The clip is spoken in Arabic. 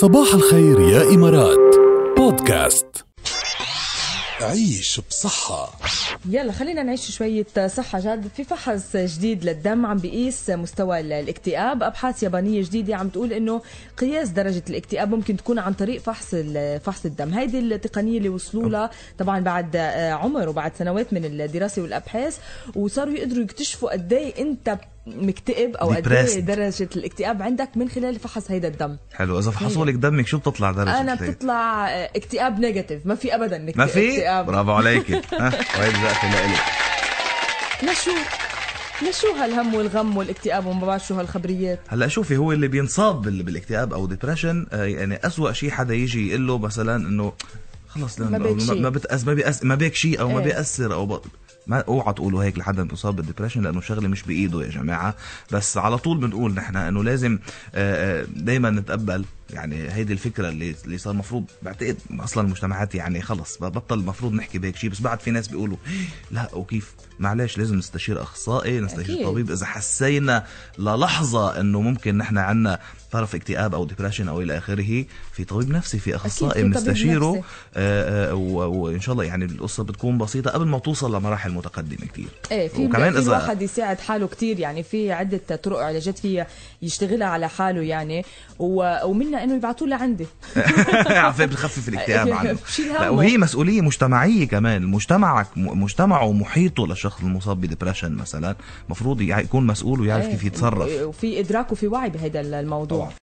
صباح الخير يا إمارات. بودكاست. عيش بصحة. يلا خلينا نعيش شوية صحة جاد. في فحص جديد للدم عم بيقيس مستوى الاكتئاب. أبحاث يابانية جديدة عم تقول إنه قياس درجة الاكتئاب ممكن تكون عن طريق فحص فحص الدم. هيدي التقنية اللي وصلوا لها طبعا بعد عمر وبعد سنوات من الدراسة والأبحاث وصاروا يقدروا يكتشفوا قد إيه أنت مكتئب أو قد إيه درجة الاكتئاب عندك من خلال فحص هيدا الدم. حلو إذا فحصوا لك دمك شو بتطلع درجة أنا بتطلع اكتئاب negative ما في ابدا ما في. برافو عليك. وهي بزقتي لإلك لشو لشو هالهم والغم والاكتئاب وما بعرف شو هالخبريات. هلأ شوفي هو اللي بينصاب بالاكتئاب أو depression يعني اسوء شيء حدا يجي يقول له مثلا إنه خلص ما بيك شيء ما بتأس ما بيأس ما بيك شيء أو ما إيه. بيأثر أو ب... ما اوعى تقولوا هيك لحدا بيصاب بال depression لأنه شغله مش بإيده يا جماعة. بس على طول بنقول نحن إنه لازم دائما نتقبل يعني هيدي الفكرة اللي اللي صار المفروض بعتقد أصلا المجتمعات يعني خلص بطل المفروض نحكي بهيك شيء بس بعد في ناس بيقولوا لا وكيف؟ معلش لازم نستشير أخصائي نستشير أكيد. طبيب. إذا حسينا للحظة إنه ممكن نحن عندنا طرف اكتئاب أو depression أو إلى آخره في طبيب نفسي في أخصائي بنستشيره آه وإن شاء الله يعني القصة بتكون بسيطة قبل ما توصل لمراحل متقدمة كثير إيه في وكمان إذا الواحد يساعد حاله كثير يعني في عدة طرق علاجات فيها يشتغلها على حاله يعني. ومنها إنه يبعثوا لها عندي عفوا بتخفف الاكتئاب عنه. وهي مسؤولية مجتمعية كمان. مجتمعك مجتمعه ومحيطه للشخص المصاب بديبرشن مثلا. المفروض يكون مسؤول ويعرف كيف يتصرف. وفي إدراك وفي وعي بهذا الموضوع.